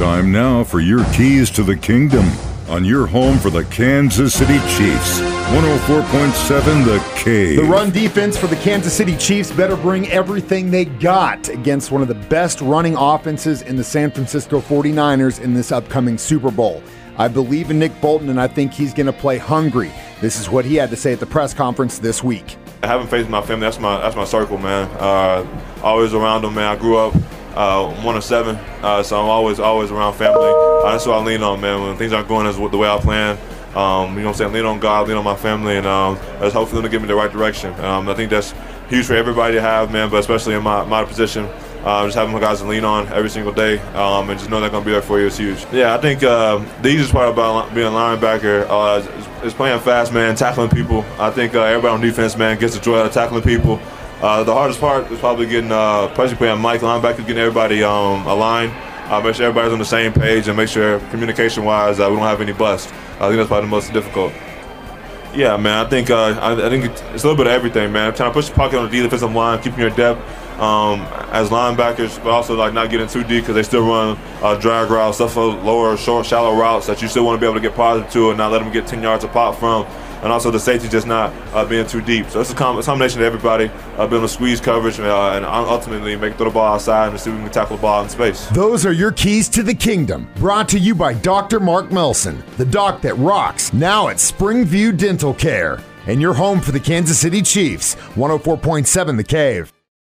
Time now for your keys to the kingdom on your home for the Kansas City Chiefs. 104.7 The Cave. The run defense for the Kansas City Chiefs better bring everything they got against one of the best running offenses in the San Francisco 49ers in this upcoming Super Bowl. I believe in Nick Bolton and I think he's going to play hungry. This is what he had to say at the press conference this week. Having faith in my family, that's my that's my circle, man. Uh, always around them, man. I grew up uh, one of seven, uh, so I'm always always around family. Uh, that's what I lean on, man. When things aren't going as the way I plan, um, you know what I'm saying? Lean on God, lean on my family, and um, just hope to get me the right direction. Um, I think that's huge for everybody to have, man, but especially in my, my position. Uh, just having my guys to lean on every single day um, and just know they're going to be there for you is huge. Yeah, I think uh, the easiest part about being a linebacker uh, is, is, playing fast, man, tackling people. I think uh, everybody on defense, man, gets the joy out of tackling people. Uh, the hardest part is probably getting, uh, especially playing Mike linebacker, getting everybody um, aligned. Uh, make sure everybody's on the same page and make sure communication-wise uh, we don't have any bust. I think that's probably the most difficult. Yeah, man. I think uh, I, I, think it's a little bit of everything, man. I'm Trying to push the pocket on the defensive line, keeping your depth um, as linebackers, but also like not getting too deep because they still run uh, drag routes, stuff for lower, short, shallow routes that you still want to be able to get positive to and not let them get 10 yards of pop from and also the safety just not uh, being too deep. So it's a, com- a combination of everybody uh, being able to squeeze coverage uh, and ultimately make throw the ball outside and see if we can tackle the ball in space. Those are your keys to the kingdom. Brought to you by Dr. Mark Melson, the doc that rocks. Now at Springview Dental Care, and your home for the Kansas City Chiefs. 104.7 The Cave.